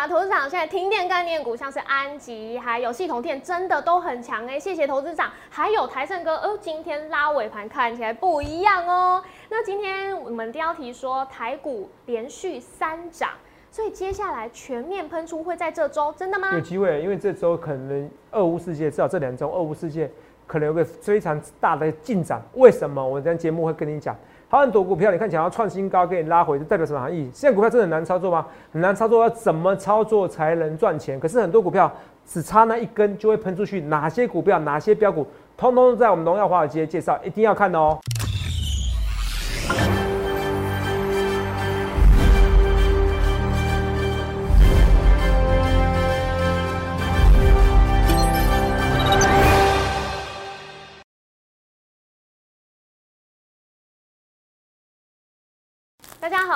啊，投资长现在停电概念股像是安吉，还有系统电真的都很强哎，谢谢投资长。还有台盛哥，哦，今天拉尾盘看起来不一样哦。那今天我们标题说台股连续三涨，所以接下来全面喷出会在这周，真的吗？有机会，因为这周可能俄乌世界至少这两周俄乌世界可能有个非常大的进展。为什么？我今天节目会跟你讲。好，很多股票你看想要创新高，给你拉回，就代表什么含义？现在股票真的很难操作吗？很难操作，要怎么操作才能赚钱？可是很多股票只差那一根就会喷出去，哪些股票、哪些标股，通通在我们荣耀华尔街介绍，一定要看哦。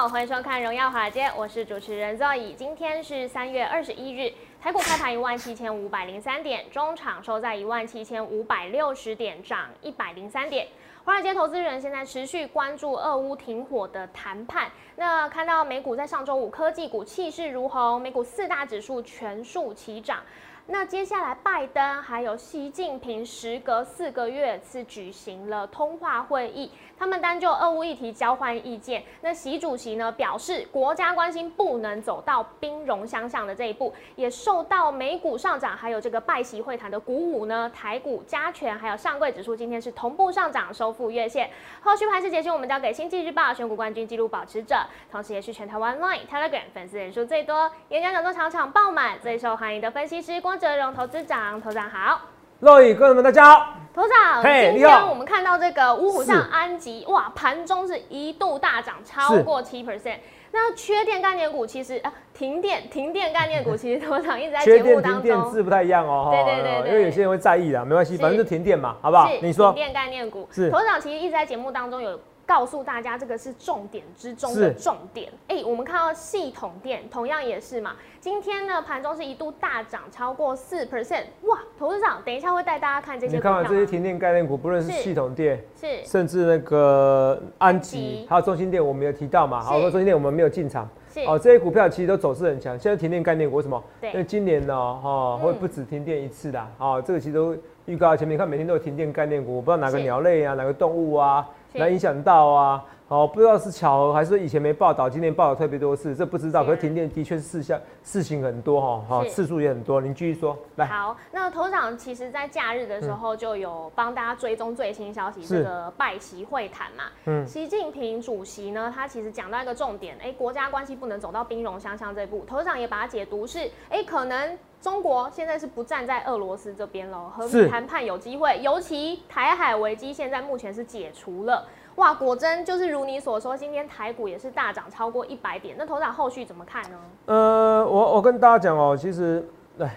好，欢迎收看《荣耀华尔街》，我是主持人 Zoe。今天是三月二十一日，台股开盘一万七千五百零三点，中场收在一万七千五百六十点，涨一百零三点。华尔街投资人现在持续关注俄乌停火的谈判。那看到美股在上周五科技股气势如虹，美股四大指数全数齐涨。那接下来，拜登还有习近平时隔四个月次举行了通话会议，他们单就俄乌议题交换意见。那习主席呢表示，国家关心不能走到兵戎相向的这一步，也受到美股上涨，还有这个拜习会谈的鼓舞呢。台股加权还有上柜指数今天是同步上涨，收复月线。后续盘势解析，我们交给星际日报选股冠军纪录保持者，同时也是全台湾 Line、Telegram 粉丝人数最多、演讲讲座场场爆满、最受欢迎的分析师郭。泽荣投资长，投长好，各位观众们大家好，头长，今天我们看到这个五虎上安吉，哇，盘中是一度大涨超过七 percent。那缺电概念股其实啊，停电停电概念股其实 头长一直在节目当中，停电字不太一样哦，对对对，因为有些人会在意的，没关系，反正就停电嘛，好不好？你说。停电概念股，是。头长其实一直在节目当中有。告诉大家，这个是重点之中的重点。哎，我们看到系统店同样也是嘛。今天呢，盘中是一度大涨超过四 percent，哇！投资长，等一下会带大家看这些。你看完这些停电概念股，不论是系统店，是甚至那个安吉，还有中心店，我们有提到嘛？好，中心店我们没有进场。哦，这些股票其实都走势很强。现在停电概念股为什么？对，因为今年呢，哈，会不止停电一次的。哦，这个其实都预告前面看，每天都有停电概念股，我不知道哪个鸟类啊，哪个动物啊。来影响到啊，哦，不知道是巧合还是以前没报道，今天报道特别多次，这不知道。可是停电的确是事项事情很多哈，好次数也很多。您继续说，来。好，那头长其实在假日的时候就有帮大家追踪最新消息，这个拜习会谈嘛。嗯。习近平主席呢，他其实讲到一个重点，哎，国家关系不能走到兵戎相向这一步。头长也把它解读是，哎，可能中国现在是不站在俄罗斯这边喽，和平谈判有机会，尤其台海危机现在目前是解除了。哇，果真就是如你所说，今天台股也是大涨超过一百点。那头长后续怎么看呢？呃，我我跟大家讲哦，其实，哎，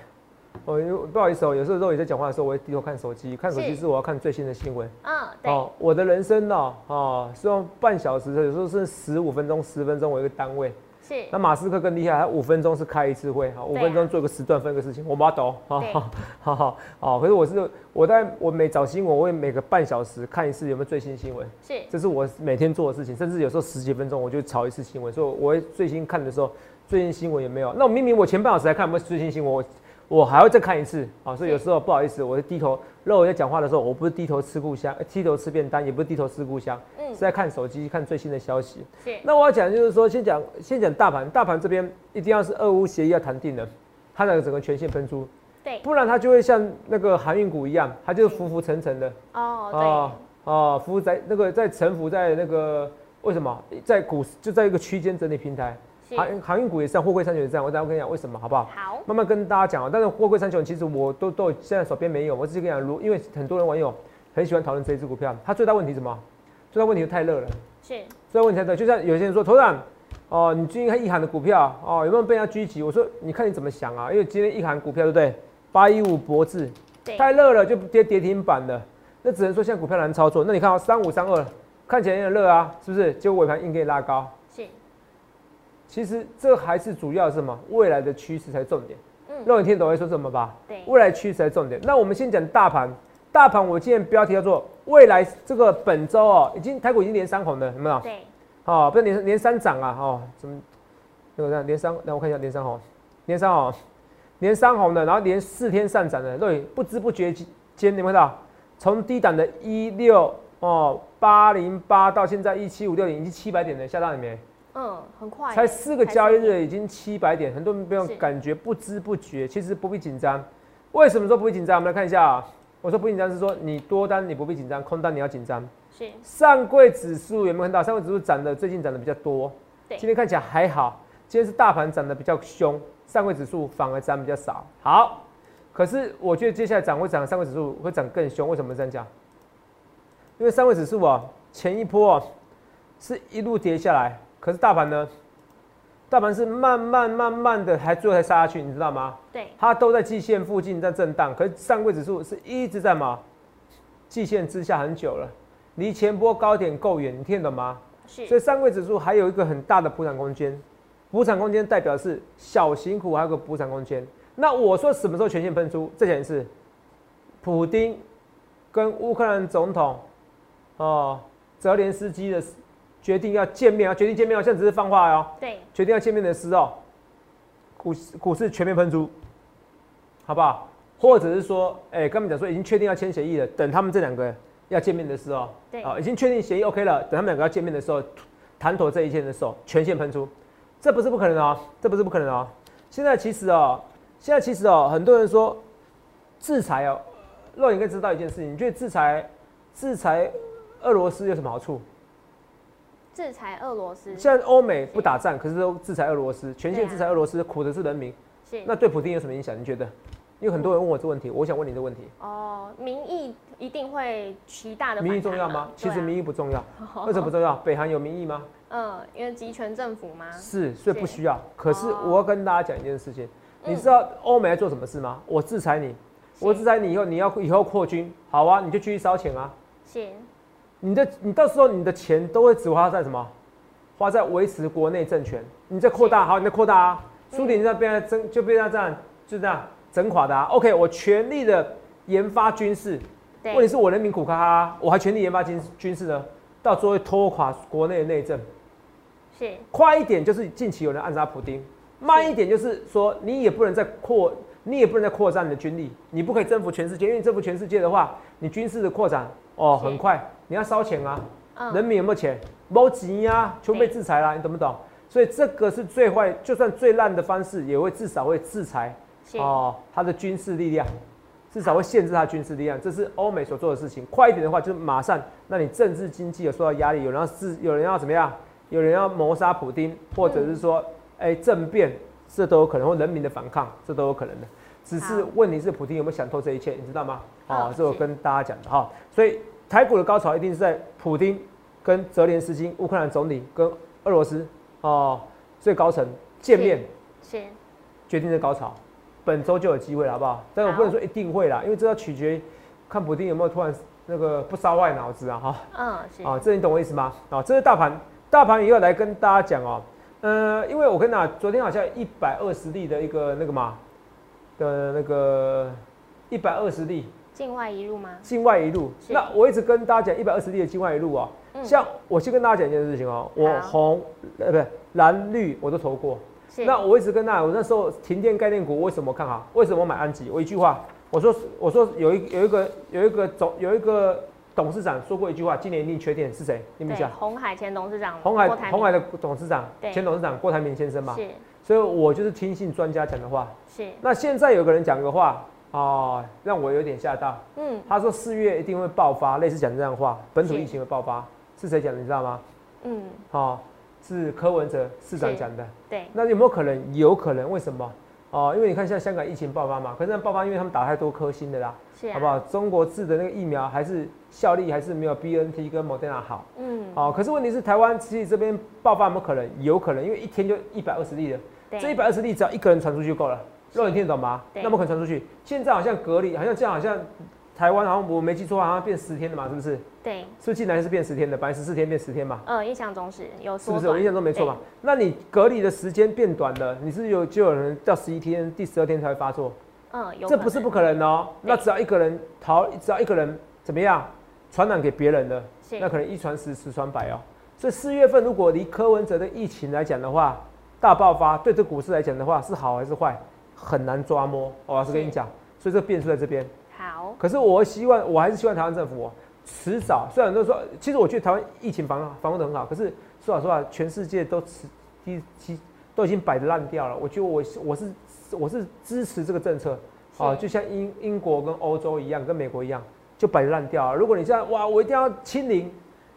我不好意思哦，有时候肉也在讲话的时候，我会低头看手机，看手机是我要看最新的新闻。嗯，对。哦，我的人生呢，哦，是用半小时，有时候是十五分钟、十分钟为一个单位。那马斯克更厉害，他五分钟是开一次会，好，五分钟做个时段分个事情，我把它懂，好好好好。可是我是我在我每找新闻，我会每个半小时看一次有没有最新新闻，是，这是我每天做的事情，甚至有时候十几分钟我就炒一次新闻，所以我会最新看的时候，最新新闻有没有？那我明明我前半小时才看有没有最新新闻，我。我还要再看一次啊，所以有时候不好意思，我就低头。肉在讲话的时候，我不是低头吃故乡，低头吃便当，也不是低头吃故乡，嗯，是在看手机，看最新的消息。是。那我要讲就是说，先讲先讲大盘，大盘这边一定要是俄乌协议要谈定了，它的整个权限喷出，对，不然它就会像那个航运股一样，它就是浮浮沉沉的。哦，对。哦，浮在那个在沉浮在那个为什么在股就在一个区间整理平台。航航运股也是货柜三雄也是这样。我等下跟你讲为什么，好不好？好，慢慢跟大家讲啊。但是货柜三雄其实我都都现在手边没有，我只是跟你讲，如因为很多人网友很喜欢讨论这一只股票，它最大问题什么？最大问题就太热了。是。最大问题太热，就像有些人说，头长哦，你最近看一航的股票哦，有没有被人家狙击？我说你看你怎么想啊？因为今天一航股票对不对？八一五博智，太热了就跌跌停板了。那只能说现在股票难操作。那你看啊，三五三二看起来有点热啊，是不是？结果尾盘硬给你拉高。其实这还是主要是什么？未来的趋势才重点。嗯，让你听懂我说什么吧？对，未来趋势才重点。那我们先讲大盘，大盘我今天标题叫做未来这个本周哦，已经台股已经连三红了，有没有？对。哦，不是连连三涨啊？哦，怎么？那个连三，让我看一下连三红。连三红，连三红的，然后连四天上涨的，对，不知不觉间，你们看到，从低档的一六哦八零八到现在一七五六零，已经七百点了，下到里面。嗯，很快，才四个交易日已经七百点，很多人不用感觉不知不觉，其实不必紧张。为什么说不必紧张？我们来看一下啊，我说不紧张是说你多单你不必紧张，空单你要紧张。是上柜指数有没有看到？上柜指数涨的最近涨的比较多，今天看起来还好。今天是大盘涨的比较凶，上柜指数反而涨比较少。好，可是我觉得接下来涨会涨，上柜指数会涨更凶。为什么这样讲？因为上柜指数啊，前一波是一路跌下来，可是大盘呢？大盘是慢慢慢慢的，还最后才杀下去，你知道吗？对，它都在季线附近在震荡，可是上柜指数是一直在嘛季线之下很久了，离前波高点够远，你听懂吗？是，所以上柜指数还有一个很大的补涨空间。补涨空间代表是小型股，还有个补涨空间。那我说什么时候全线喷出？这件事，普丁跟乌克兰总统哦泽连斯基的决定要见面啊，决定见面哦，现在只是放话哦。对，决定要见面的时候，股股市全面喷出，好不好？或者是说，哎，跟他们讲说已经确定要签协议了，等他们这两个要见面的时候，对，已经确定协议 OK 了，等他们两个要见面的时候，谈妥这一切的时候，全线喷出。这不是不可能哦，这不是不可能哦。现在其实哦，现在其实哦，很多人说制裁哦，若应该知道一件事情，你觉得制裁制裁俄罗斯有什么好处？制裁俄罗斯？现在欧美不打仗，可是都制裁俄罗斯，全线制裁俄罗斯，苦的是人民。是。那对普京有什么影响？你觉得？因为很多人问我这问题，我想问你的问题。哦，民意一定会极大的。民意重要吗？其实民意不重要。为什么不重要？北韩有民意吗？嗯，因为集权政府吗？是，所以不需要。可是我要跟大家讲一件事情，你知道欧美在做什么事吗？我制裁你，我制裁你以后，你要以后扩军，好啊，你就继续烧钱啊。是。你的，你到时候你的钱都会只花在什么？花在维持国内政权。你在扩大，好，你在扩大啊。苏联在被他整，就被他这样，就这样整垮的啊。OK，我全力的研发军事，问题是我人民苦哈哈，我还全力研发军军事呢，到时候会拖垮国内的内政。是快一点，就是近期有人暗杀普丁；慢一点，就是说你也不能再扩，你也不能再扩张你的军力，你不可以征服全世界，因为征服全世界的话，你军事的扩展哦很快，你要烧钱啊，人民有没有钱？没钱呀，全被制裁了，你懂不懂？所以这个是最坏，就算最烂的方式，也会至少会制裁哦他的军事力量，至少会限制他军事力量，这是欧美所做的事情。快一点的话，就是马上，那你政治经济有受到压力，有人要自，有人要怎么样？有人要谋杀普丁，或者是说，哎，政变，这都有可能；或人民的反抗，这都有可能的。只是问题是，普京有没有想透这一切？你知道吗？哦，这我跟大家讲的哈。所以台股的高潮一定是在普京跟泽连斯基、乌克兰总理跟俄罗斯哦最高层见面，是决定的高潮。本周就有机会了，好不好？但我不能说一定会啦，因为这要取决于看普京有没有突然那个不烧坏脑子啊，哈。嗯，是啊，这你懂我意思吗？啊，这是大盘。大盘也要来跟大家讲哦，呃，因为我跟大家昨天好像一百二十例的一个那个嘛的那个一百二十例境外一路吗？境外一路，那我一直跟大家讲一百二十例的境外一路啊，像我先跟大家讲一件事情哦，我红呃不是蓝绿我都投过，那我一直跟大家，我那时候停电概念股为什么看好？为什么买安吉？我一句话，我说我说有一有一个有一个总有一个。董事长说过一句话：“今年一定缺电，是谁？你们讲。红海前董事长。红海红海的董事长，前董事长郭台铭先生嘛。是。所以我就是听信专家讲的话。是。那现在有个人讲个话啊，让我有点吓到。嗯。他说四月一定会爆发，类似讲这样话，本土疫情会爆发，是谁讲的？你知道吗？嗯。好，是柯文哲市长讲的。对。那有没有可能？有可能。为什么？哦，因为你看，现在香港疫情爆发嘛，可是那爆发，因为他们打太多颗星的啦，好不好？中国制的那个疫苗还是效力还是没有 B N T 跟 Moderna 好，嗯，哦，可是问题是台湾其实这边爆发有没有可能？有可能，因为一天就一百二十例了，这一百二十例只要一个人传出去就够了，肉眼听得懂吗？那么可能传出去，现在好像隔离，好像这样，好像。台湾好像我没记错，好像变十天的嘛，是不是？对，是进来是变十天的，本来十四天变十天嘛。呃，印象中是有是不是？我印象中没错嘛。那你隔离的时间变短了，你是有就有人到十一天、第十二天才会发作。嗯，有。这不是不可能哦。那只要一个人逃，只要一个人怎么样传染给别人的，那可能一传十，十传百哦。所以四月份如果离柯文哲的疫情来讲的话，大爆发，对这股市来讲的话是好还是坏，很难抓摸。我老实跟你讲，所以这个变数在这边。好，可是我希望，我还是希望台湾政府迟早，虽然都说，其实我觉得台湾疫情防防控的很好，可是说老实话，全世界都迟都已经摆的烂掉了。我觉得我我是我是支持这个政策，啊，就像英英国跟欧洲一样，跟美国一样，就摆的烂掉了。如果你现在哇，我一定要清零，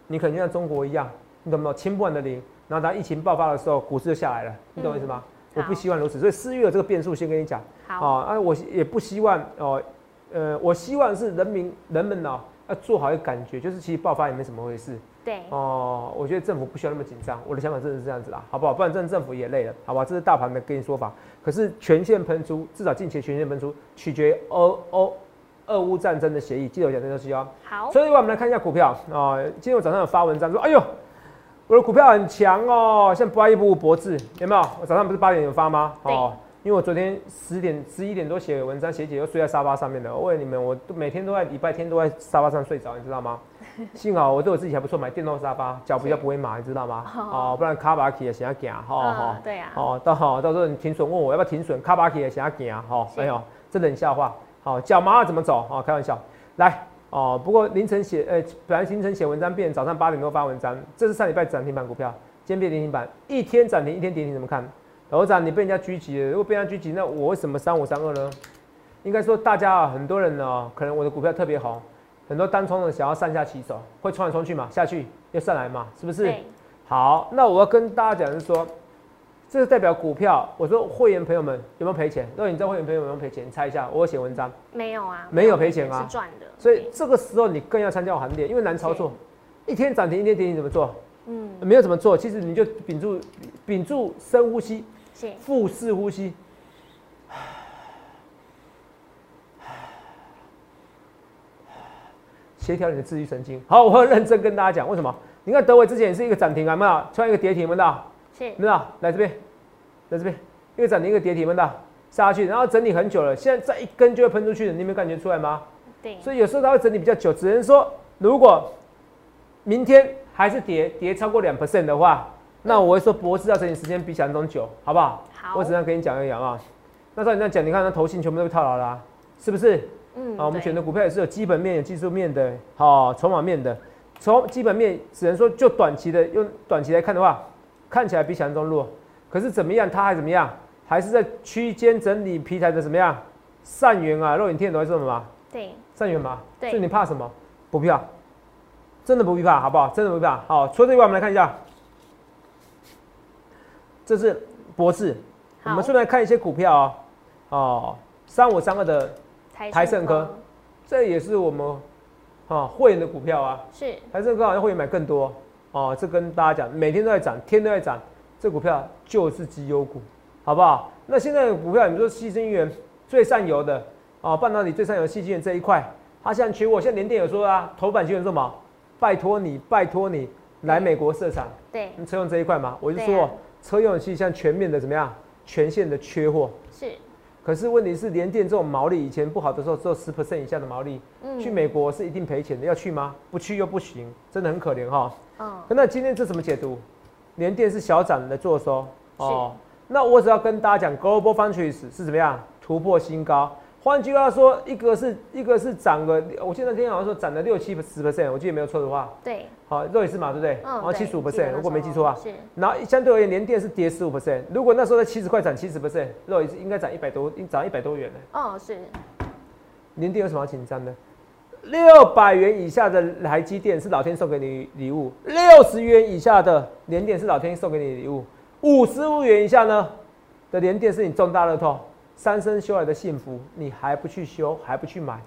你可能像中国一样，你懂不懂？清不完的零，然后当疫情爆发的时候，股市就下来了，你懂我意思吗？我不希望如此，所以四月这个变数先跟你讲，好啊，我也不希望哦。呃，我希望是人民人们呢要做好一个感觉，就是其实爆发也没什么回事。对。哦，我觉得政府不需要那么紧张。我的想法真的是这样子啦，好不好？不然真的政府也累了，好吧？这是大盘的跟你说法。可是全线喷出，至少近期全线喷出，取决欧欧俄乌战争的协议。记得我讲这东西哦。好。所以，我们来看一下股票啊。今天我早上有发文章说，哎呦，我的股票很强哦，像八一五博智有没有？我早上不是八点有发吗？哦。因为我昨天十点十一点多写文章，写姐又睡在沙发上面的。我问你们，我都每天都在礼拜天都在沙发上睡着，你知道吗？幸好我对我自己还不错，买电动沙发，脚比较不会麻，你知道吗？哦，不然卡巴奇也想要行，哈哈。对呀。哦，到好到时候你停损问我要不要停损，卡巴奇也想要行，哈，哎呦，这冷笑话。好，脚麻了怎么走？哦，开玩笑。来，哦，不过凌晨写，呃，本来凌晨写文章，变早上八点多发文章。这是上礼拜涨停板股票，今天变跌停板，一天涨停，一天跌停，怎么看？董事长，你被人家狙击了。如果被人家狙击，那我为什么三五三二呢？应该说，大家啊，很多人呢，可能我的股票特别红，很多单冲的想要上下起手，会冲来冲去嘛，下去又上来嘛，是不是？好，那我要跟大家讲是说，这是代表股票。我说会员朋友们有没有赔钱？如果你知道会员朋友有没有赔钱，你猜一下。我写文章没有啊？没有赔钱啊？是赚的。所以这个时候你更要参加我行列，因为难操作。一天涨停，一天跌停，怎么做？嗯，没有怎么做。其实你就屏住，屏住深呼吸。腹式呼吸，协调你的自律神经。好，我很认真跟大家讲，为什么？你看德伟之前也是一个涨停啊，没有？出一个跌停，没到？是，没有？来这边，来这边，一个涨停，一个跌停，闻到？杀下去，然后整理很久了，现在再一根就会喷出去的，你有没有感觉出来吗？对。所以有时候它会整理比较久，只能说，如果明天还是跌，跌超过两 percent 的话。那我会说，博士要整理时间比想象中久，好不好？好，我只能跟你讲而已啊。那照你这样讲，你看它头型全部都被套牢了，是不是？嗯。啊，我们选的股票也是有基本面、有技术面的，好，筹码面的。从基本面只能说，就短期的用短期来看的话，看起来比想象中弱。可是怎么样？它还怎么样？还是在区间整理平台的怎么样？善缘啊，肉眼天都还是什么吗？对。善缘嘛。对。所以你怕什么？不必怕，真的不必怕，好不好？真的不必怕。好，除了这以外，我们来看一下。这是博士，我们顺便看一些股票啊，哦，三五三二的台盛科，这也是我们啊会员的股票啊，是台盛科好像会员买更多哦，这跟大家讲，每天都在涨，天都在涨，这股票就是绩优股，好不好？那现在的股票，你说细晶源最上游的哦，半导体最上游细晶源这一块，它现在缺货，现在联电有说啊，头版新闻说什么？拜托你，拜托你来美国设厂，对，你车用这一块嘛，我就说。车用器像全面的怎么样？全线的缺货是，可是问题是联电这种毛利以前不好的时候只有十 percent 以下的毛利，嗯，去美国是一定赔钱的，要去吗？不去又不行，真的很可怜哈。嗯，那今天这怎么解读？联电是小涨的做收哦，那我只要跟大家讲，Global Foundries 是怎么样突破新高。换句话说，一个是一个是涨了，我现在听好像说涨了六七十 percent，我记得没有错的话。对。好，肉也是嘛，对不对？嗯。然后七十五 percent，如果没记错啊。是。然后相对而言，连电是跌十五 percent。如果那时候在七十块涨七十 percent，肉也是应该涨一百多，涨一百多元的。哦，是。连电有什么紧张的？六百元以下的台积电是老天送给你礼物，六十元以下的连电是老天送给你礼物，五十五元以下呢的连电是你中大乐透。三生修来的幸福，你还不去修，还不去买，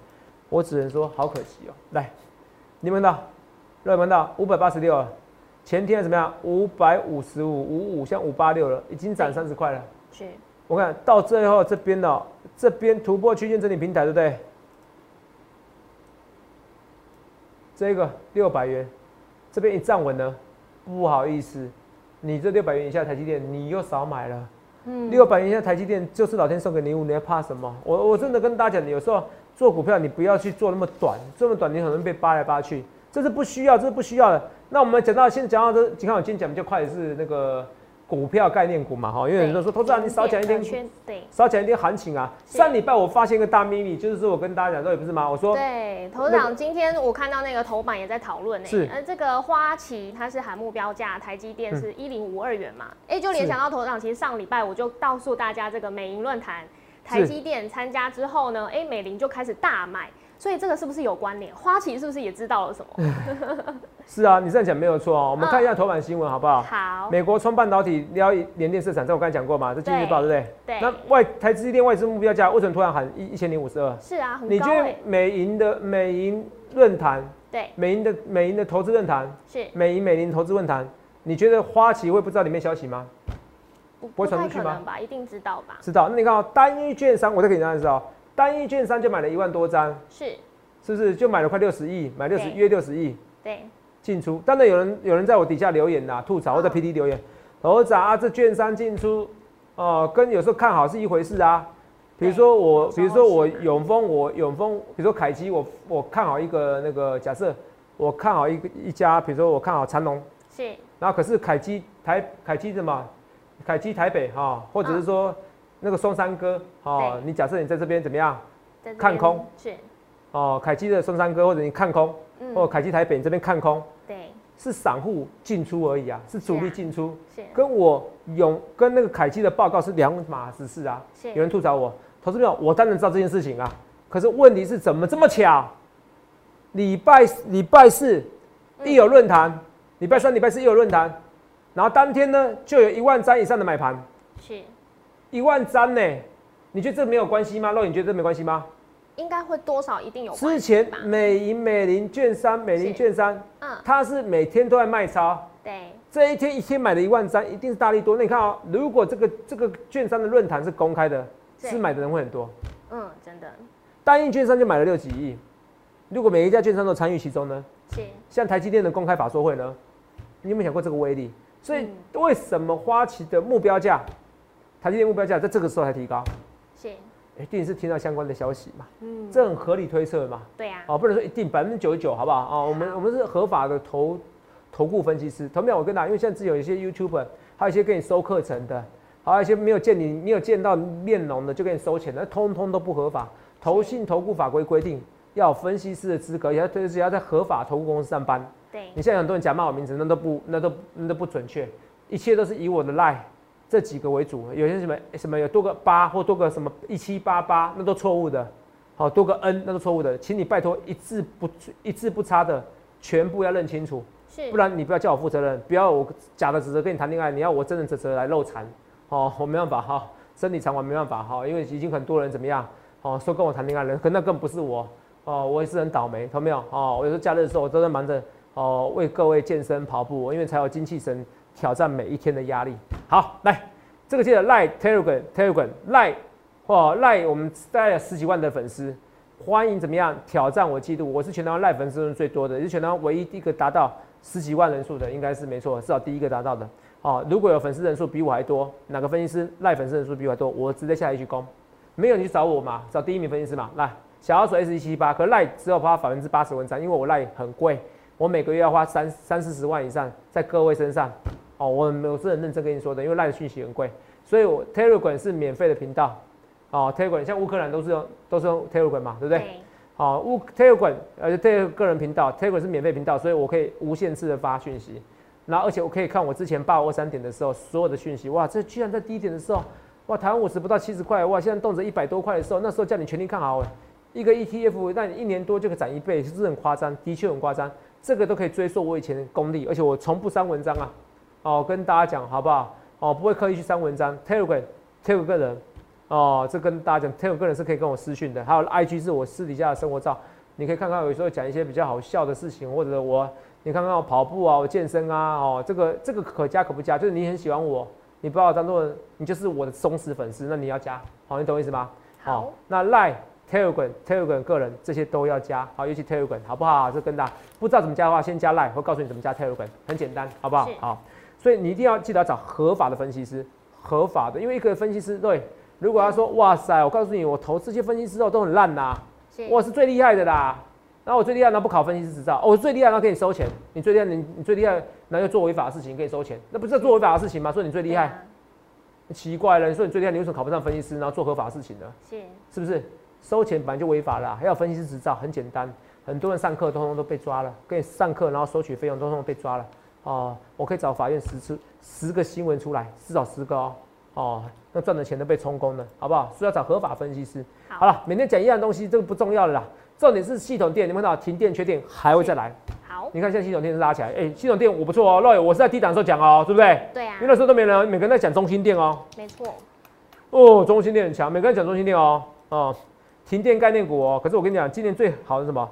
我只能说好可惜哦。来，你们的热门到五百八十六了，前天怎么样？五百五十五，五五像五八六了，已经涨三十块了。是，我看到最后这边呢，这边突破区间整理平台，对不对？这个六百元，这边一站稳了，不好意思，你这六百元以下台积电，你又少买了。六百元一台积电就是老天送给礼物，你还怕什么？我我真的跟大家讲，有时候做股票你不要去做那么短，这么短你很容易被扒来扒去，这是不需要，这是不需要的。那我们讲到现在讲到这，你看我今天讲比较快的是那个股票概念股嘛，哈，因为有人都说投资人你少讲一点，对，少讲一点行情啊。上礼拜我发现一个大秘密，就是说我跟大家讲说也不是吗？我说对，投资长今天我看到那个头版也在讨论呢，是，呃，这个花旗它是喊目标价，台积电是一零五二元嘛，哎，就联想到投资长，其实上礼拜我就告诉大家这个美银论坛，台积电参加之后呢，哎，美林就开始大买。所以这个是不是有关联？花旗是不是也知道了什么？是啊，你这样讲没有错哦。我们看一下头版新闻好不好？好。美国冲半导体撩联电市场，这我刚才讲过嘛？这经济报对不对？对。那外台积电外资目标价为什么突然喊一一千零五十二？是啊，你觉得美银的美银论坛？对。美银的美银的投资论坛？是。美银美林投资论坛，你觉得花旗会不知道里面消息吗？不不太可能吧？一定知道吧？知道。那你看哦，单一券商，我再给你讲一次哦，单一券商就买了一万多张。是。是不是就买了快六十亿，买六十约六十亿，对，进出。当然有人有人在我底下留言呐，吐槽或者 P D 留言，投资啊，这券商进出，哦，跟有时候看好是一回事啊。比如说我，比如说我永丰，我永丰，比如说凯基，我我看好一个那个假设，我看好一个一家，比如说我看好长隆，是。然后可是凯基台凯基什么？凯基台北哈，或者是说那个松山哥，哦，你假设你在这边怎么样？看空。是。哦，凯基的松山哥，或者你看空，或凯基台北你这边看空，对，是散户进出而已啊，是主力进出，是跟我永跟那个凯基的报告是两码子事啊。有人吐槽我，投资朋友，我当然知道这件事情啊，可是问题是怎么这么巧？礼拜礼拜四一有论坛，礼拜三礼拜四一有论坛，然后当天呢就有一万张以上的买盘，是，一万张呢？你觉得这没有关系吗？肉，你觉得这没关系吗？应该会多少一定有。之前美银美林券商美林券商，嗯，它是每天都在卖超。对。这一天一天买了一万张，一定是大力多。那你看哦，如果这个这个券商的论坛是公开的，是买的人会很多。嗯，真的。单一券商就买了六几亿，如果每一家券商都参与其中呢？是。像台积电的公开法说会呢？你有没有想过这个威力？所以为什么花旗的目标价，台积电目标价在这个时候才提高？是。一定是听到相关的消息嘛？嗯，这很合理推测嘛？对呀。哦，不能说一定百分之九十九，好不好？哦，我们我们是合法的投投顾分析师。同样，我跟大家，因为现在只有一些 YouTube，还有一些给你收课程的，还有一些没有见你没有见到面容的就给你收钱的，通通都不合法。投信投顾法规规定要分析师的资格，也要推是要在合法投顾公司上班。对。你现在很多人假冒我名字，那都不那都那都不准确，一切都是以我的 lie。这几个为主，有些什么什么有多个八或多个什么一七八八，那都错误的。好，多个 n 那都错误的，请你拜托一字不一字不差的全部要认清楚，是，不然你不要叫我负责任，不要我假的指责跟你谈恋爱，你要我真的指责来漏残，哦，我没办法。哈，身体偿还没办法。哈，因为已经很多人怎么样，哦，说跟我谈恋爱人，可那更不是我，哦，我也是很倒霉，懂没有？哦，我有时候假日的时候我都在忙着哦为各位健身跑步，因为才有精气神。挑战每一天的压力。好，来，这个记得赖 Telegram Telegram 赖或赖，我们大概有十几万的粉丝，欢迎怎么样挑战我记录？我是全台湾赖粉丝最多的，也是全台湾唯一第一个达到十几万人数的，应该是没错，至少第一个达到的。哦，如果有粉丝人数比我还多，哪个分析师赖粉丝人数比我还多，我直接下一句攻。没有你去找我嘛，找第一名分析师嘛。来，小老鼠 S 一七八，可赖只有花百分之八十文章，因为我赖很贵，我每个月要花三三四十万以上在各位身上。哦，我我是很认真跟你说的，因为赖的讯息很贵，所以我 Telegram 是免费的频道。哦，Telegram 像乌克兰都是用都是用 Telegram 嘛，对不对？好，乌 Telegram 而且 Telegram 个人频道，Telegram 是免费频道，所以我可以无限次的发讯息。然后而且我可以看我之前八二三点的时候所有的讯息，哇，这居然在低点的时候，哇，台湾五十不到七十块，哇，现在动辄一百多块的时候，那时候叫你全力看好，一个 ETF 让你一年多就可以涨一倍，是不是很夸张？的确很夸张，这个都可以追溯我以前的功力，而且我从不删文章啊。哦，跟大家讲好不好？哦，不会刻意去删文章。Telegram，Telegram 个人，哦，这跟大家讲，Telegram 个人是可以跟我私讯的。还有 IG 是我私底下的生活照，你可以看看，有时候讲一些比较好笑的事情，或者我，你看看我跑步啊，我健身啊，哦，这个这个可加可不加，就是你很喜欢我，你把我当做你就是我的忠实粉丝，那你要加，好，你懂我意思吗？好，那 Line，Telegram，Telegram 个人这些都要加，好，尤其 Telegram 好不好？这跟大家不知道怎么加的话，先加 Line，会告诉你怎么加 Telegram，很简单，好不好？好。所以你一定要记得找合法的分析师，合法的，因为一个分析师对，如果他说哇塞，我告诉你，我投这些分析师哦都很烂呐，我是最厉害的啦，然后我最厉害，那不考分析师执照，哦，我最厉害，然后可以收钱。你最厉害，你你最厉害，然后又做违法的事情可以收钱，那不是做违法的事情吗？说你最厉害，奇怪了，你说你最厉害，你为什么考不上分析师，然后做合法的事情呢？是，是不是？收钱本来就违法了，还要分析师执照，很简单。很多人上课通通都被抓了，跟你上课然后收取费用通通被抓了。哦，我可以找法院十次十个新闻出来，至少十个哦。哦，那赚的钱都被充公了，好不好？所以要找合法分析师。好了，每天讲一样东西，这个不重要的啦。重点是系统店，你们看到停电缺电还会再来。好，你看现在系统店是拉起来，哎，系统店我不错哦。洛我是在低档的时候讲哦，对不对？对啊。因为那时候都没人，每个人在讲中心店哦。没错。哦，中心店很强，每个人讲中心店哦。哦，停电概念股哦。可是我跟你讲，今年最好的什么？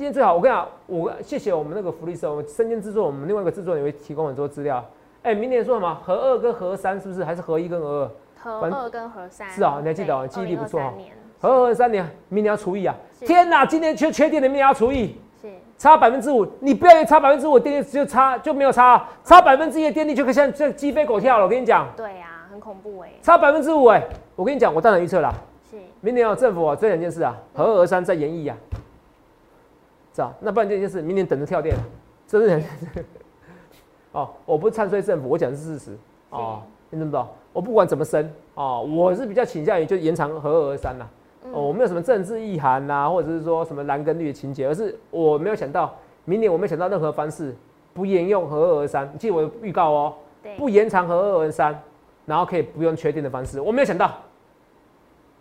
今天最好，我跟你讲，我谢谢我们那个福利社，我们身兼制作，我们另外一个制作人也会提供很多资料。哎，明年说什么？合二跟合三是不是？还是合一跟合二？合二跟合三。是啊，你还记得？记忆力不错哈。合二合三年，明年要除以啊！天哪，今年缺缺电的，明年要除以。是。差百分之五，你不要差百分之五电力就差就没有差，差百分之一的电力就可以像这鸡飞狗跳了。我跟你讲。对呀，很恐怖哎。差百分之五哎，我跟你讲，我当然预测了。是。明年啊，政府啊，这两件事啊，合二合三在演绎呀。是啊，那不然这件事，明年等着跳电，这是。哦，我不是唱衰政府，我讲的是事实。哦，你懂不懂？我不管怎么升哦，我是比较倾向于就延长和二合三呐，哦，我没有什么政治意涵呐，或者是说什么蓝跟绿的情节，而是我没有想到明年我没有想到任何方式不沿用和二合三，记得我的预告哦，不延长和二合三，然后可以不用确定的方式，我没有想到，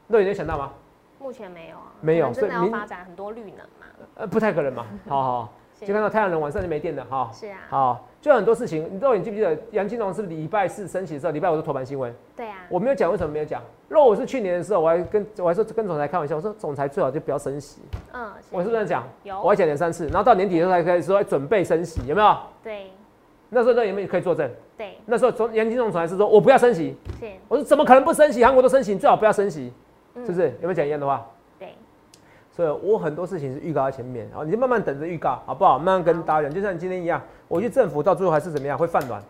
那你有想到吗？目前没有啊，没有，真的要发展很多绿能嘛？呃，不太可能嘛。好 好，就看到太阳能晚上就没电了哈。是啊。好，就很多事情，你知道你记不记得杨金龙是礼拜四升息的时候，礼拜五是头版新闻。对啊。我没有讲，为什么没有讲？如果我是去年的时候，我还跟我还说跟总裁开玩笑，我说总裁最好就不要升息。嗯。我是这样讲。有。我还讲两三次，然后到年底的时候才开始说准备升息，有没有？对。那时候那有没有可以作证？对。那时候总杨金龙总裁是说我不要升息。是。我说怎么可能不升息？韩国都升息，你最好不要升息，是不是？有没有讲一样的话？对，我很多事情是预告在前面，然后你就慢慢等着预告，好不好？慢慢跟大家讲，就像今天一样，我觉得政府到最后还是怎么样，会泛软，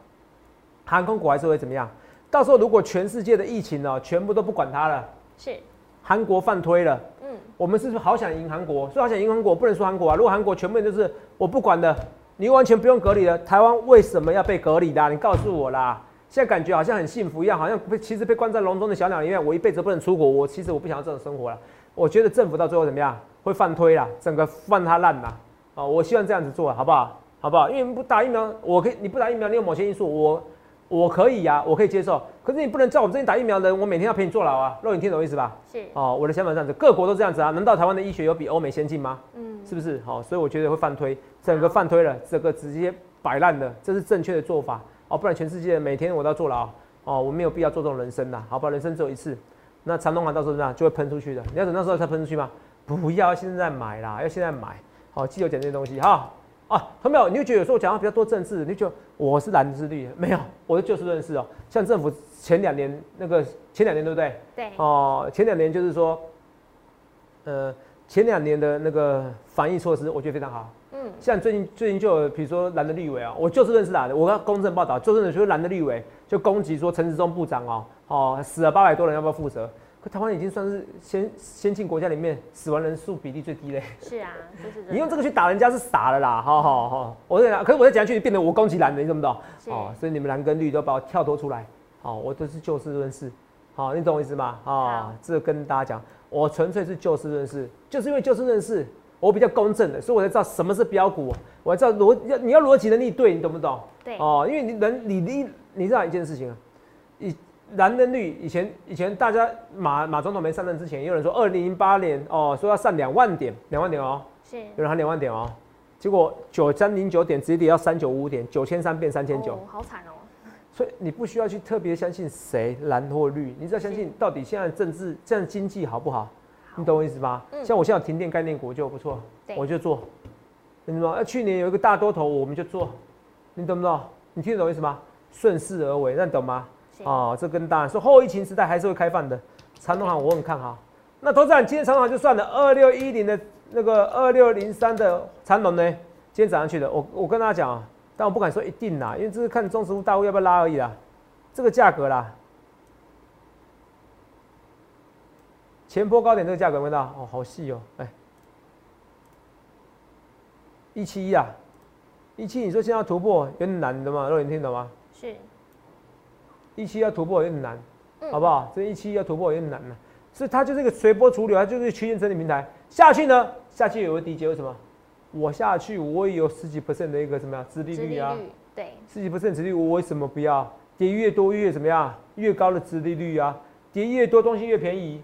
航空股还是会怎么样？到时候如果全世界的疫情呢，全部都不管它了，是韩国犯推了，嗯，我们是不是好想赢韩国？所以好想赢韩国，不能说韩国啊。如果韩国全部就是我不管的，你完全不用隔离了，台湾为什么要被隔离的？你告诉我啦！现在感觉好像很幸福一样，好像被其实被关在笼中的小鸟一样，我一辈子不能出国，我其实我不想要这种生活了。我觉得政府到最后怎么样？会犯推啦，整个放它烂啦。啊！我希望这样子做，好不好？好不好？因为不打疫苗，我可以，你不打疫苗，你有某些因素，我我可以呀，我可以接受。可是你不能叫我们这些打疫苗的人，我每天要陪你坐牢啊！肉，你听懂意思吧？是。哦，我的想法这样子，各国都这样子啊？难道台湾的医学有比欧美先进吗？嗯，是不是？好，所以我觉得会犯推，整个犯推了，整个直接摆烂了，这是正确的做法哦。不然全世界每天我都要坐牢哦，我没有必要做这种人生的，好吧？人生只有一次。那长东航到时候这样就会喷出去的，你要等那时候才喷出去吗？不要现在买啦，要现在买。好，记得讲这些东西哈。啊，有没有？你就觉得有时候讲话比较多政治，你就我是蓝之绿，没有，我就事论事哦。像政府前两年那个前两年对不对？对。哦，前两年就是说，呃，前两年的那个防疫措施，我觉得非常好。嗯。像最近最近就有比如说蓝的绿委啊，我就事论事的，我要公正报道，就真的就是蓝的绿委就攻击说陈时中部长哦。哦，死了八百多人，要不要负责？可台湾已经算是先先进国家里面死亡人数比例最低嘞。是啊，就是你用这个去打人家是傻的啦，好好好。我在讲，可是我在讲下去变得我攻击蓝的，你懂不懂？哦，所以你们蓝跟绿都把我跳脱出来。好，我都是就事论事。好，你懂我意思吗？啊，这跟大家讲，我纯粹是就事论事，就是因为就事论事，我比较公正的，所以我才知道什么是标股，我才知道逻要你要逻辑能力对，你懂不懂？对。哦，因为你人你你你知道一件事情啊。以蓝跟绿，以前以前大家马马总统没上任之前，也有人说二零零八年哦，说要上两万点，两万点哦，是有人喊两万点哦，结果九三零九点直接跌到三九五点，九千三变三千九，好惨哦。所以你不需要去特别相信谁蓝或绿，你只要相信到底现在政治这样经济好不好？你懂我意思吗？像我现在停电概念股就不错，我就做，你知道吗？去年有一个大多头，我们就做，你懂不懂？你听得懂意思吗？顺势而为，那你懂吗？哦，这跟大家说，后疫情时代还是会开放的。长隆行我很看好。那投资人今天长隆行就算了，二六一零的那个二六零三的长隆呢，今天早上去的。我我跟大家讲啊，但我不敢说一定啦，因为这是看中石物大户要不要拉而已啦。这个价格啦，前波高点这个价格，闻到哦，好细哦，哎，一七一啊，一七，你说现在要突破有点难的嘛？肉眼听懂吗？是。一七要突破有点难，好不好？这一七要突破有点难呢，所以它就是一个随波逐流，它就是区间整理平台。下去呢，下去有个低阶，为什么？我下去我也有十几 percent 的一个什么呀？殖利率啊？对，十几 percent 殖利率，我为什么不要？跌越多越怎么样？越高的殖利率啊，跌越多东西越便宜，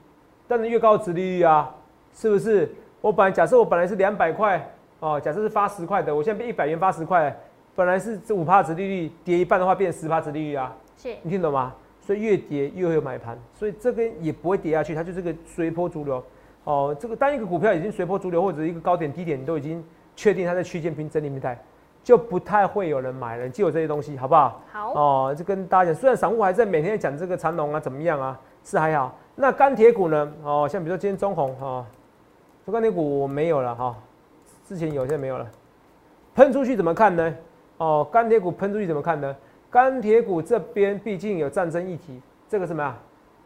但是越高值利率啊，是不是？我本来假设我本来是两百块哦，假设是发十块的，我现在变一百元发十块，本来是这五趴值利率，跌一半的话变十趴值利率啊，是你听懂吗？所以越跌越会有买盘，所以这个也不会跌下去，它就是个随波逐流哦。这个当一个股票已经随波逐流，或者一个高点低点你都已经确定它在区间平整理平台，就不太会有人买了。记有这些东西好不好？好哦，就跟大家讲，虽然散户还在每天讲这个长龙啊怎么样啊，是还好。那钢铁股呢？哦，像比如说今天中红哈。这钢铁股我没有了哈，之前有现在没有了。喷出去怎么看呢？哦，钢铁股喷出去怎么看呢？钢铁股这边毕竟有战争议题，这个什么呀？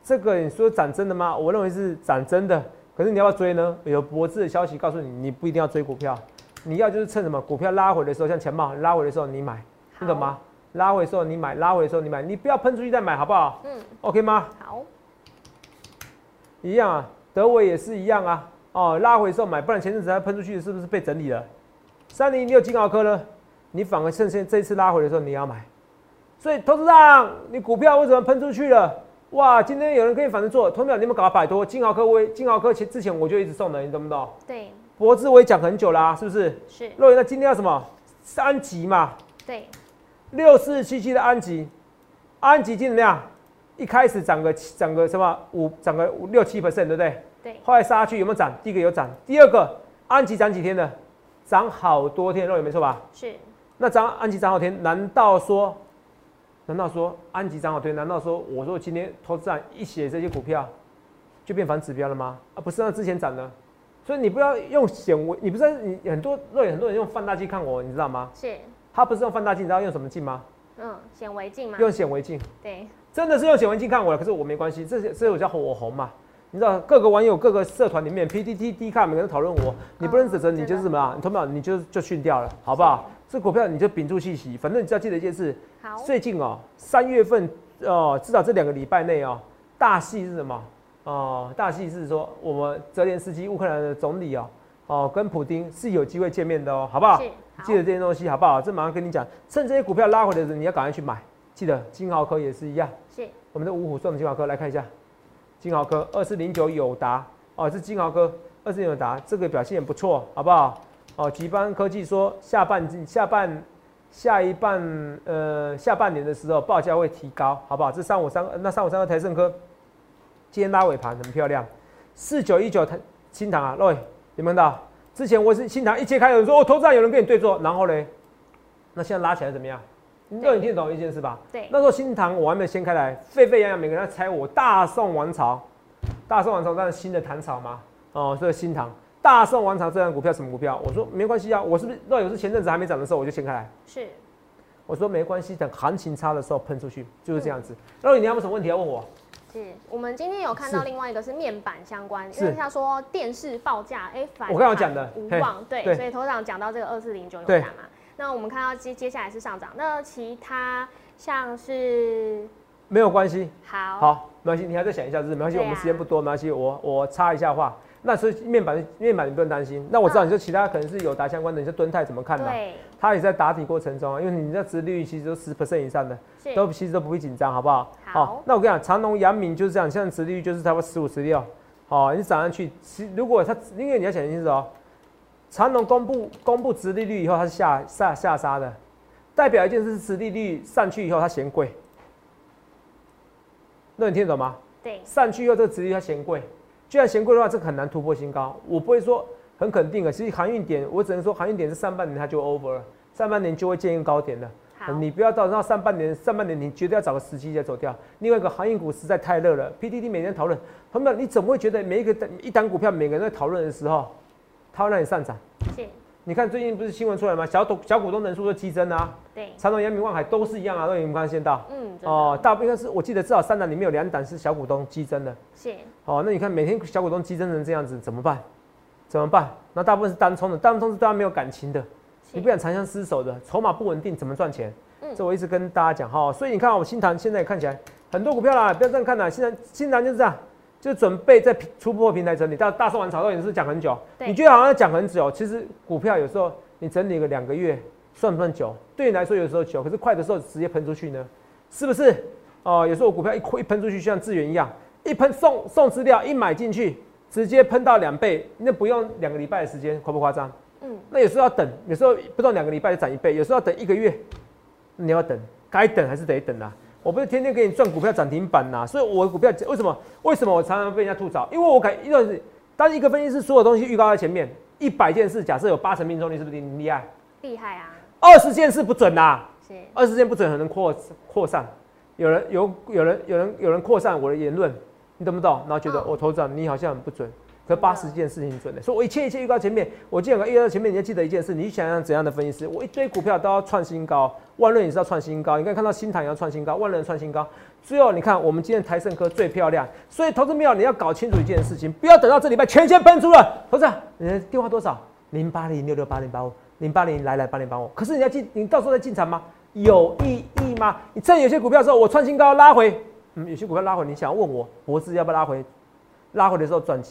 这个你说涨真的吗？我认为是涨真的。可是你要不要追呢？有博智的消息告诉你，你不一定要追股票，你要就是趁什么股票拉回的时候，像前茂拉回的时候你买，听懂吗？拉回的时候你买，拉回的时候你买，你不要喷出去再买，好不好？嗯，OK 吗？好，一样啊，德伟也是一样啊。哦，拉回时候买，不然前阵子它喷出去是不是被整理了？三零六金豪科呢？你反而趁现这次拉回的时候你要买，所以投资上你股票为什么喷出去了？哇，今天有人可以反着做，投资你们搞摆脱金豪科威，金豪科前之前我就一直送的，你懂不懂？对，博智我也讲很久啦，是不是？是。若那今天要什么？安吉嘛。对。六四七七的安吉，安吉今天怎么样？一开始涨个涨个什么五涨个五六七 percent，对不对？对，后来杀去有没有涨？第一个有涨，第二个安吉涨几天的？涨好多天，肉眼没错吧？是。那涨安吉涨好天，难道说，难道说安吉涨好天？难道说我说今天投资人一写这些股票，就变反指标了吗？啊，不是，那之前涨的。所以你不要用显微，你不是你很多肉眼很多人用放大镜看我，你知道吗？是。他不是用放大镜，你知道用什么镜吗？嗯，显微镜吗？用显微镜。对。真的是用显微镜看我了，可是我没关系，这些这我叫火红嘛。你知道各个网友、各个社团里面，PTT、D 卡每个人讨论我，你不能指责，你就是什么啊？你投票你就就训掉了，好不好？这股票你就屏住气息，反正你只要记得一件事。好。最近哦，三月份哦，至少这两个礼拜内哦，大戏是什么？哦，大戏是说我们泽连斯基乌克兰的总理哦，哦，跟普京是有机会见面的哦，好不好？记得这些东西好不好？这马上跟你讲，趁这些股票拉回来的时候，你要赶快去买。记得金豪科也是一样。是。我们的五虎送的金豪科来看一下。金豪科二四零九友达哦，是金豪科二四零友达，这个表现也不错，好不好？哦，吉邦科技说下半下半下一半呃下半年的时候报价会提高，好不好？这三五三那三五三二台盛科今天拉尾盘很漂亮，四九一九台新塘啊，各位有没有看到？之前我是新塘一揭开有人说哦，头上有人跟你对坐，然后嘞，那现在拉起来怎么样？你听得懂一件事吧？对，那时候新塘我还没掀开来，沸沸扬扬，每个人在猜我大宋王朝，大宋王朝当然新的唐朝吗？哦，这个新塘大宋王朝这张股票什么股票？我说没关系啊，我是不是若有是前阵子还没涨的时候我就掀开来？是，我说没关系，等行情差的时候喷出去，就是这样子。若你有没有什么问题要问我？是我们今天有看到另外一个是面板相关，因为他说电视报价哎反我刚刚讲的无望，对，所以头长讲到这个二四零九有涨嘛？那我们看到接接下来是上涨，那其他像是没有关系，好，好，没关系，你还在想一下，是没关系，我们时间不多，没关系，我我插一下话，那所以面板面板你不用担心，那我知道你说其他可能是有达相关的，你说敦泰怎么看呢？对，它也在打底过程中啊，因为你这殖率其实都十 percent 以上的，都其实都不会紧张，好不好？好，那我跟你讲，长隆、阳明就是这样，现在殖率就是差不多十五、十六，好，你涨上去，其如果它，因为你要想清楚哦。长隆公布公布殖利率以后，它是下下下杀的，代表一件事是殖利率上去以后它嫌贵。那你听得懂吗？对。上去以后这个殖利率它嫌贵，既然嫌贵的话，这很难突破新高。我不会说很肯定啊，其实航运点我只能说航运点是上半年它就 over 了，上半年就会见一个高点的。你不要到到上半年上半年你绝对要找个时机再走掉。另外一个航运股实在太热了，PDD 每天讨论，朋友们你怎么会觉得每一个一单股票每个人在讨论的时候？它会让你上涨，是。你看最近不是新闻出来吗？小董小股东人数都激增啊。对。长隆、阳明、望海都是一样啊，都有发现到。嗯。哦，大部分是我记得至少三档里面有两档是小股东激增的。是。哦，那你看每天小股东激增成这样子怎么办？怎么办？那大部分是单冲的，单冲是对他没有感情的。你不想长相厮守的，筹码不稳定，怎么赚钱？嗯，这我一直跟大家讲哈。所以你看，我新塘现在看起来很多股票啦，不要这样看啦。现在新塘就是这样，就准备在突破平台整理。但大上完炒作也是讲很久，你觉得好像讲很久，其实股票有时候你整理个两个月，算不算久？对你来说有时候久，可是快的时候直接喷出去呢，是不是？哦，有时候股票一一喷出去，像资源一样，一喷送送资料，一买进去，直接喷到两倍，那不用两个礼拜的时间，夸不夸张？嗯，那有时候要等，有时候不到两个礼拜就涨一倍，有时候要等一个月，你要等，该等还是得等啊！我不是天天给你赚股票涨停板呐，所以我的股票为什么？为什么我常常被人家吐槽？因为我感一段是，当一个分析师所有东西预告在前面，一百件事，假设有八成命中率，是不是很厉害？厉害啊！二十件事不准呐，是二十件不准，可能扩扩散。有人有有人有人有人扩散我的言论，你懂不懂？然后觉得我头涨你好像很不准，可八十件事情准的，所以我一切一切预告前面，我记得预告前面，你要记得一件事，你想想怎样的分析师，我一堆股票都要创新高，万润也是要创新高，你可以看到新塘也要创新高，万润创新高，最后你看我们今天台盛科最漂亮，所以投资票你要搞清楚一件事情，不要等到这礼拜全线喷出了，投资你的电话多少？零八零六六八零八五零八零来来八零八五，可是你要进，你到时候再进场吗？有意义吗？你趁有些股票的时候，我创新高拉回，嗯，有些股票拉回，你想问我博士要不要拉回？拉回的时候赚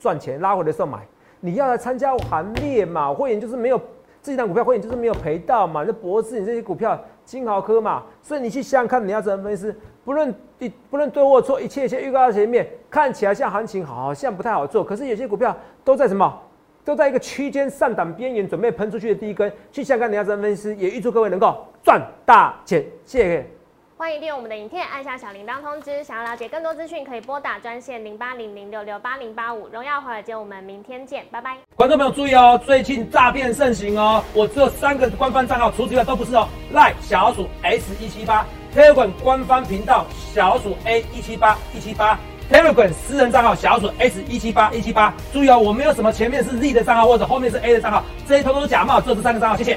赚钱，拉回的时候买，你要来参加行列嘛？会员就是没有这一档股票，会员就是没有赔到嘛？那博士，你这些股票金豪科嘛，所以你去想想看，你要怎么分析？不论你不论对或错，一切一切预告在前面，看起来像行情好像不太好做，可是有些股票都在什么？都在一个区间上档边缘，准备喷出去的第一根，去香港，你要怎么分析？也预祝各位能够赚大钱，谢谢。欢迎订阅我们的影片，按下小铃铛通知。想要了解更多资讯，可以拨打专线零八零零六六八零八五。荣耀华尔街，我们明天见，拜拜。观众朋友注意哦，最近诈骗盛行哦，我只有三个官方账号，除此之外都不是哦。赖小鼠 S 一七八，Telegram 官方频道小鼠 A 一七八一七八。Telegram 私人账号小鼠 S 一七八一七八，注意哦，我没有什么前面是 Z 的账号或者后面是 A 的账号，这些通通假冒，只有这三个账号，谢谢。